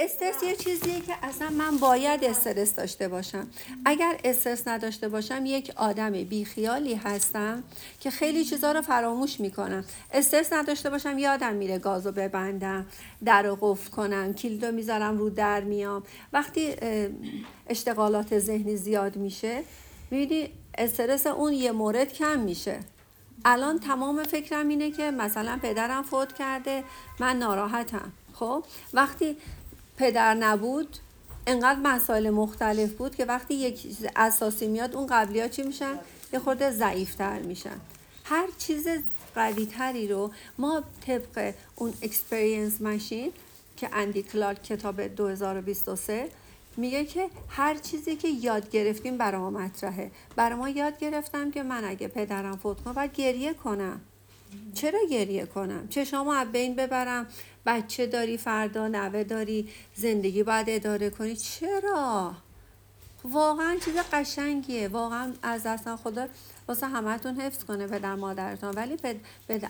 استرس یه چیزیه که اصلا من باید استرس داشته باشم. اگر استرس نداشته باشم یک آدم بیخیالی هستم که خیلی چیزا رو فراموش می‌کنم. استرس نداشته باشم یادم میره گازو ببندم در رو قفل کنم کلیدو می‌ذارم رو در میام. وقتی اشتغالات ذهنی زیاد میشه می‌بینی استرس اون یه مورد کم میشه. الان تمام فکرم اینه که مثلا پدرم فوت کرده من ناراحتم. خب؟ وقتی پدر نبود انقدر مسائل مختلف بود که وقتی یک چیز اساسی میاد اون قبلی ها چی میشن؟ یه خورده ضعیفتر میشن. هر چیز قوی تری رو ما طبق اون Experience Machine که اندی کلارک کتاب 2023 میگه که هر چیزی که یاد گرفتیم برای ما مطرحه. برای ما یاد گرفتم که من اگه پدرم فوت کنم باید گریه کنم. چرا گریه کنم؟ چشامو از بین ببرم. بچه داری فردا نوه داری زندگی باید اداره کنی. چرا؟ واقعا چیز قشنگیه. واقعا از دستان خدا واسه همتون حفظ کنه پدر مادرتان. ولی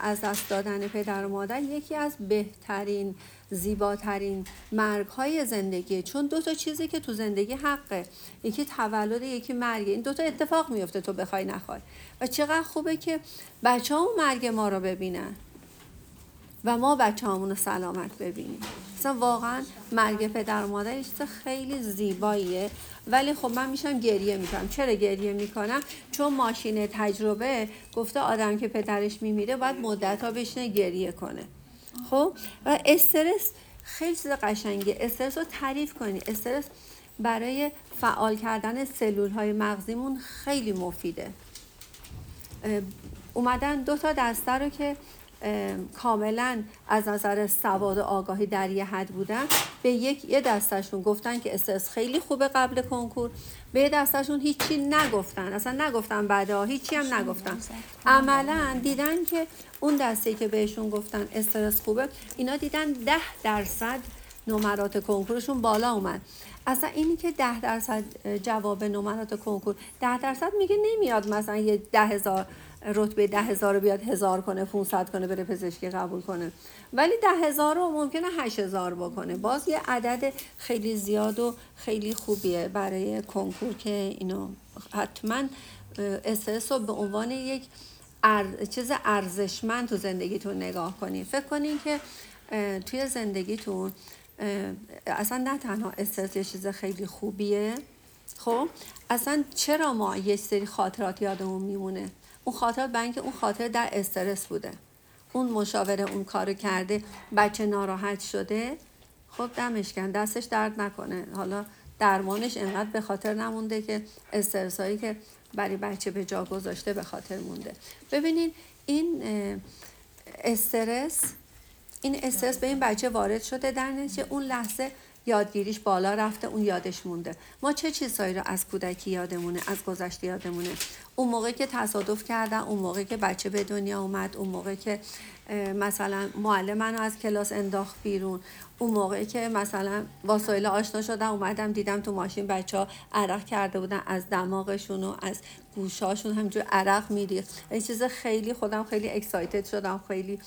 از دست دادن پدر و مادر یکی از بهترین زیباترین مرگ های زندگی. چون دو تا چیزی که تو زندگی حقه. یکی تولد یکی مرگ. این دو تا اتفاق میفته تو بخوای نخوای. و چقدر خوبه که بچه ها مرگ ما رو ببینن. و ما بچه رو سلامت ببینیم. مثلا واقعا مرگ پدر و مادر چیز خیلی زیباییه. ولی خب من میشم گریه می‌کنم. چرا گریه می‌کنم؟ چون ماشین تجربه گفته آدم که پدرش میمیره باید مدت ها بشینه گریه کنه. خب؟ و استرس خیلی چیز قشنگه استرس رو تعریف کنی. استرس برای فعال کردن سلول های مغزیمون خیلی مفیده. اومدن دو تا دسته رو که کاملا از نظر سواد و آگاهی در یه حد بودن. به یک یه دستشون گفتن که استرس خیلی خوبه قبل کنکور. به یه دستشون هیچی نگفتن. اصلا نگفتن بعدا هیچی هم نگفتن. عملا دیدن که اون دسته که بهشون گفتن استرس خوبه اینا دیدن ده درصد نمرات کنکورشون بالا اومد. اصلا اینی که ده درصد جواب نمرات کنکور ده درصد میگه نمیاد مثلا یه ده هزار رتبه ده هزار رو بیاد هزار کنه 500 کنه بره پزشکی قبول کنه. ولی ده هزار رو ممکنه هشت هزار بکنه. باز یه عدد خیلی زیاد و خیلی خوبیه برای کنکور که اینو حتما استرس رو به عنوان یک چیز ارزشمند تو زندگیتون نگاه کنید فکر کنین که توی زندگیتون اصلا نه تنها استرس یه چیز خیلی خوبیه. خب؟ اصلا چرا ما یه سری خاطرات یادمون میمونه؟ اون خاطرات برای اینکه اون خاطر در استرس بوده. اون مشاوره اون کارو کرده بچه ناراحت شده خب دمش کن دستش درد نکنه. حالا درمانش انقدر به خاطر نمونده که استرس هایی که برای بچه به جا گذاشته به خاطر مونده. ببینید این استرس این استرس به این بچه وارد شده در نتیجه اون لحظه یادگیریش بالا رفته اون یادش مونده. ما چه چیزهایی رو از کودکی یادمونه از گذشته یادمونه؟ اون موقع که تصادف کردن اون موقع که بچه به دنیا اومد اون موقع که مثلا معلم منو از کلاس انداخت بیرون. اون موقع که مثلا واسایل آشنا شدم اومدم دیدم تو ماشین بچه ها عرق کرده بودن از دماغشون و از گوشاشون همجور عرق میریخت. این چیز خیلی خودم خیلی اکسایتد شدم خیلی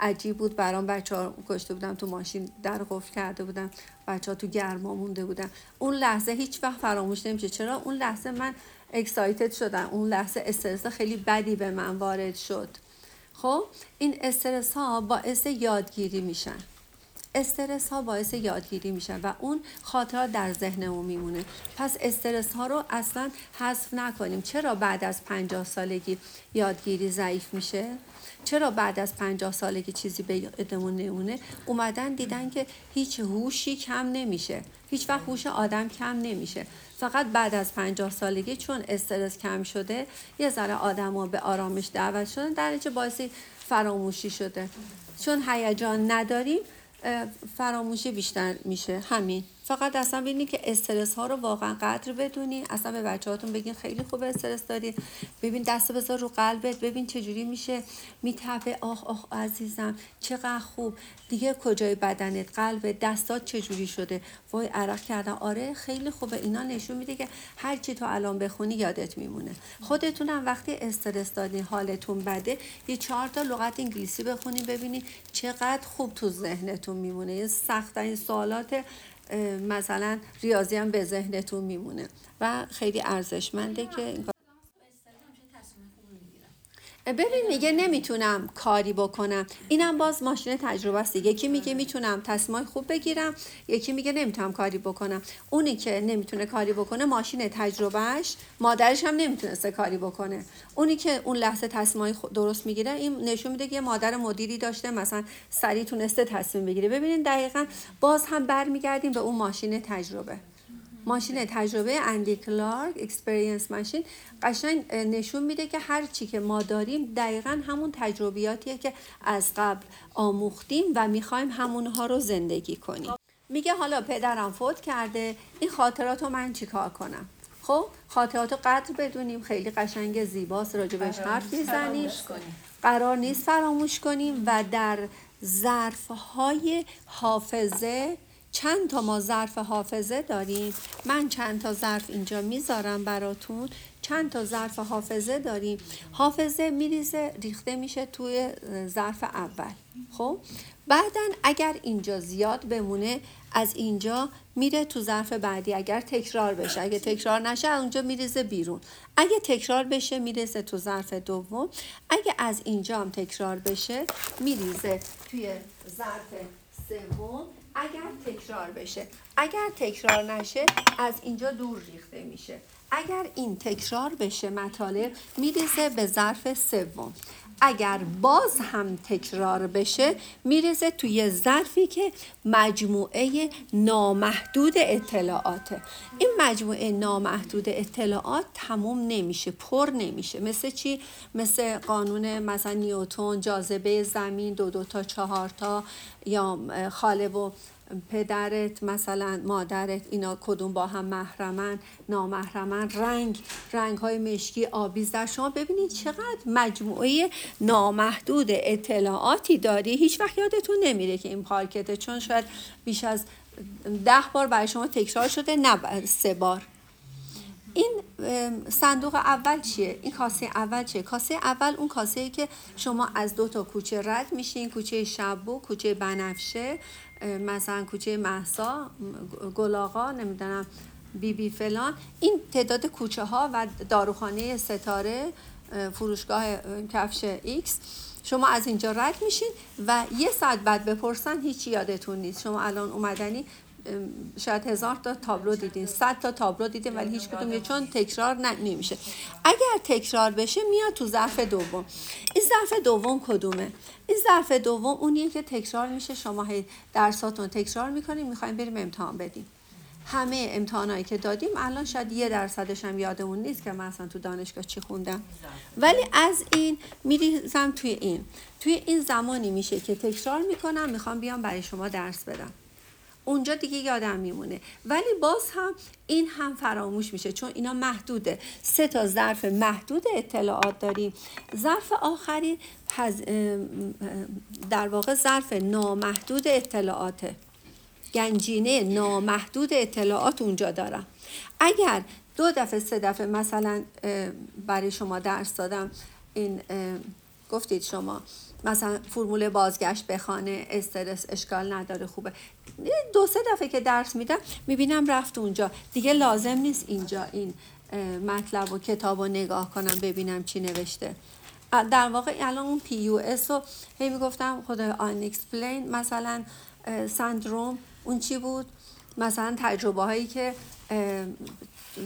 عجیب بود برام. بچه ها کشته بودم تو ماشین در قفل کرده بودم بچه ها تو گرما مونده بودن. اون لحظه هیچ وقت فراموش نمیشه چرا؟ اون لحظه من اکسایتد شدم اون لحظه استرس خیلی بدی به من وارد شد. خب؟ این استرس ها باعث یادگیری میشن. استرس ها باعث یادگیری میشن و اون خاطرات در ذهنمون میمونه. پس استرس ها رو اصلا حذف نکنیم. چرا بعد از پنجاه سالگی یادگیری ضعیف میشه؟ چرا بعد از پنجاه سالگی چیزی به یادمون نمونه؟ اومدن دیدن که هیچ هوشی کم نمیشه. هیچ وقت هوش آدم کم نمیشه. فقط بعد از پنجاه سالگی چون استرس کم شده یه ذره آدم به آرامش دعوت شدن در باعث فراموشی شده. چون هیجان نداریم فراموشی بیشتر میشه. همین. فقط اصلا ببینید که استرس ها رو واقعا قدر بدونی. اصلا به بچه هاتون بگین خیلی خوب استرس داری ببین دست بذار رو قلبت ببین چجوری میشه. میتپه. آخ آخ عزیزم چقدر خوب. دیگه کجای بدنت؟ قلب دستات چجوری شده؟ وای عرق کردن. آره خیلی خوبه. اینا نشون میده که هر چی تو الان بخونی یادت میمونه. خودتونم وقتی استرس دادین حالتون بده یه چهار تا لغت انگلیسی بخونین ببینید چقدر خوب تو ذهنتون میمونه. سخت این سوالات مثلا ریاضی هم به ذهنتون میمونه و خیلی ارزشمنده که این ببین میگه نمی‌تونم کاری بکنم. اینم باز ماشین تجربه است. یکی میگه می‌تونم تصمیم خوب بگیرم. یکی میگه نمی‌تونم کاری بکنم. اونی که نمی‌تونه کاری بکنه ماشین تجربهش مادرش هم نمی‌تونسته کاری بکنه. اونی که اون لحظه تصمیم درست می‌گیره این نشون میده که مادر مدیری داشته مثلا سریع تونسته تصمیم بگیره. ببینید دقیقا باز هم برمیگردیم به اون ماشین تجربه. ماشین تجربه اندی کلارک Experience Machine قشنگ نشون میده که هر چی که ما داریم دقیقا همون تجربیاتیه که از قبل آموختیم و می‌خوایم همونها رو زندگی کنیم. میگه حالا پدرم فوت کرده این خاطرات رو من چیکار کنم؟ خب خاطرات رو قدر بدونیم خیلی قشنگ زیباست راجبش حرف می‌زنیم. قرار نیست فراموش کنیم و در ظرف های حافظه چند تا ما ظرف حافظه داریم؟ من چند تا ظرف اینجا می‌ذارم براتون. چند تا ظرف حافظه داریم. حافظه میریزه ریخته میشه توی ظرف اول. خب؟ بعدا اگر اینجا زیاد بمونه از اینجا میره تو ظرف بعدی. اگر تکرار بشه. اگه تکرار نشه اونجا میریزه بیرون. اگه تکرار بشه میریزه تو ظرف دوم. اگه از اینجا هم تکرار بشه میریزه توی ظرف سوم. اگر تکرار بشه. اگر تکرار نشه از اینجا دور ریخته میشه. اگر این تکرار بشه مطالب میریزه به ظرف سوم. اگر باز هم تکرار بشه می‌رسه توی ظرفی که مجموعه نامحدود اطلاعاته این مجموعه نامحدود اطلاعات تموم نمیشه پر نمیشه. مثل چی؟ مثل قانون مثلا نیوتون جاذبه زمین دو دو تا چهار تا یا خاله و پدرت مثلا مادرت اینا کدوم با هم محرمن نامحرمن رنگ رنگ های مشکی آبیز در شما ببینید چقدر مجموعه نامحدود اطلاعاتی داری. هیچ وقت یادتون نمیره که این پارکته چون شاید بیش از ده بار برای شما تکرار شده نه سه بار. این صندوق اول چیه؟ این کاسه اول چیه؟ کاسه اول اون کاسه ای که شما از دو تا کوچه رد میشین کوچه شبو کوچه بنفشه مثلا کوچه محسا گلاغا نمی‌دونم بی بی فلان. این تعداد کوچه ها و داروخانه ستاره فروشگاه کفش ایکس شما از اینجا رد میشین و یه ساعت بعد بپرسن هیچی یادتون نیست. شما الان اومدنی شاید هزار تا تابلو دیدین صد تا تابلو دیدین ولی هیچ کدوم چون تکرار نمیشه. اگر تکرار بشه میاد تو ظرف دوم. این ظرف دوم کدومه؟ این ظرف دوم اونیه که تکرار میشه. شما درساتون تکرار می‌کنیم می‌خوایم بریم امتحان بدیم همه امتحانایی که دادیم الان شاید یه درصدش هم یادمون نیست که مثلا تو دانشگاه چی خوندم. ولی از این میریزم توی این. توی این زمانی میشه که تکرار می‌کنم می‌خوام بیام برای شما درس بدم. اونجا دیگه یادم میمونه. ولی باز هم این هم فراموش میشه چون اینا محدوده. سه تا ظرف محدود اطلاعات داریم. ظرف آخری در واقع ظرف نامحدود اطلاعاته. گنجینه نامحدود اطلاعات اونجا دارم. اگر دو دفعه سه دفعه مثلا برای شما درس دادم این گفتید شما مثلا فرمول بازگشت به خانه استرس اشکال نداره خوبه. دو سه دفعه که درس میدم می‌بینم رفت اونجا. دیگه لازم نیست اینجا این مطلب و کتاب رو نگاه کنم ببینم چی نوشته. در واقع الان اون پی یو اس رو هی می‌گفتم خود آن مثلا سندروم اون چی بود؟ مثلا تجربه هایی که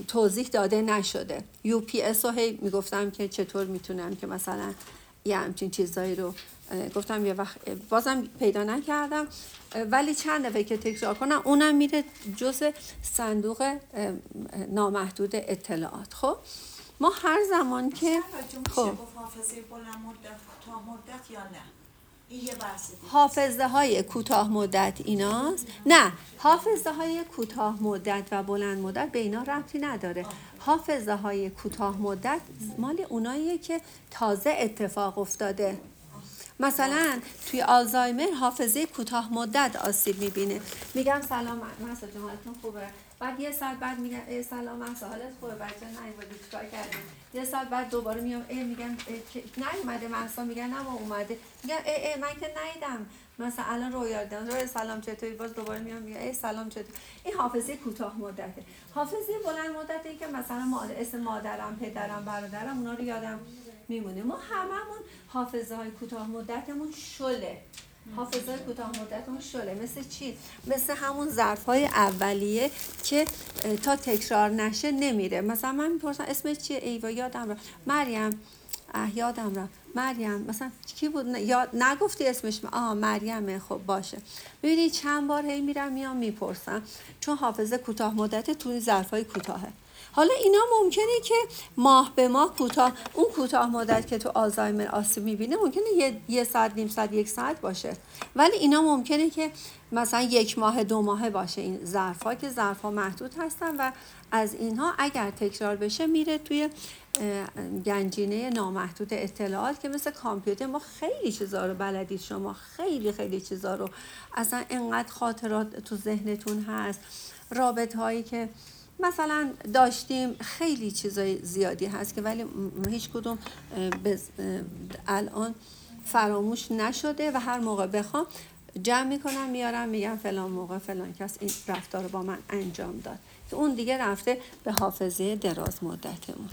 توضیح داده نشده. یو پی اس رو هی می‌گفتم که چطور می‌تونم که مثلا یه همچین چیزایی رو گفتم یه وقت بازم پیدا نکردم. ولی چند دفعه که تکرار کنم اونم میره جز صندوق نامحدود اطلاعات. خب ما هر زمان که خب. حافظه بلند مدت مدت یا نه؟ حافظه های کوتاه مدت ایناست؟ نه حافظه های کوتاه مدت و بلند مدت به اینا ربطی نداره. حافظه های کوتاه مدت مال اوناییه که تازه اتفاق افتاده. مثلا توی آلزایمر حافظه کوتاه مدت آسیب می‌بینه. میگم سلام مثلا حالتون خوبه؟ بعد یه سال بعد میگم سلام محسا حالت خوبه. بچه نیومدی چیکار کردی یه سال بعد دوباره میام ای میگم نیومده. محسا میگن نه اومده. میگم ای, ای من که نیدم. مثلا الان رویا دیدم. رویا سلام چطوری؟ باز دوباره میام میگه ای سلام چطوری؟ این حافظه کوتاه مدته. حافظه بلند مدته که مثلا ما اسم مادرم پدرم برادرم اونا رو یادم میمونه. ما هممون حافظه های کوتاه مدتمون شله. حافظه کوتاه مدتمون شله. مثل چی؟ مثل همون ظرف های اولیه که تا تکرار نشه نمیره. مثلا من می‌پرسم اسم چیه؟ ایوا یادم را مریم. اه یادم را مریم. مثلا کی بود؟ یاد نگفتی اسمش. آه مریمه. خب باشه. ببینید چند بار هی میرم میام می‌پرسم. چون حافظه کوتاه مدت تو این ظرفای کوتاهه. حالا اینا ممکنه که ماه به ماه کوتاه اون کوتاه مدت که تو آلزایمر آسیب می‌بینه ممکنه یه, یه ساعت نیم ساعت یک ساعت باشه. ولی اینا ممکنه که مثلا یک ماه دو ماهه باشه این ظرف که ظرف محدود هستن و از اینها اگر تکرار بشه میره توی گنجینه نامحدود اطلاعات که مثل کامپیوتر. ما خیلی چیزا رو بلدید شما خیلی خیلی چیزا رو. اصلا انقدر خاطرات تو ذهنتون هست. رابط هایی که مثلا داشتیم خیلی چیزای زیادی هست که ولی هیچ کدوم الان فراموش نشده و هر موقع بخوام جمع می‌کنم میارم میگم فلان موقع فلان کس این رفتار رو با من انجام داد. که اون دیگه رفته به حافظه دراز مدتمون.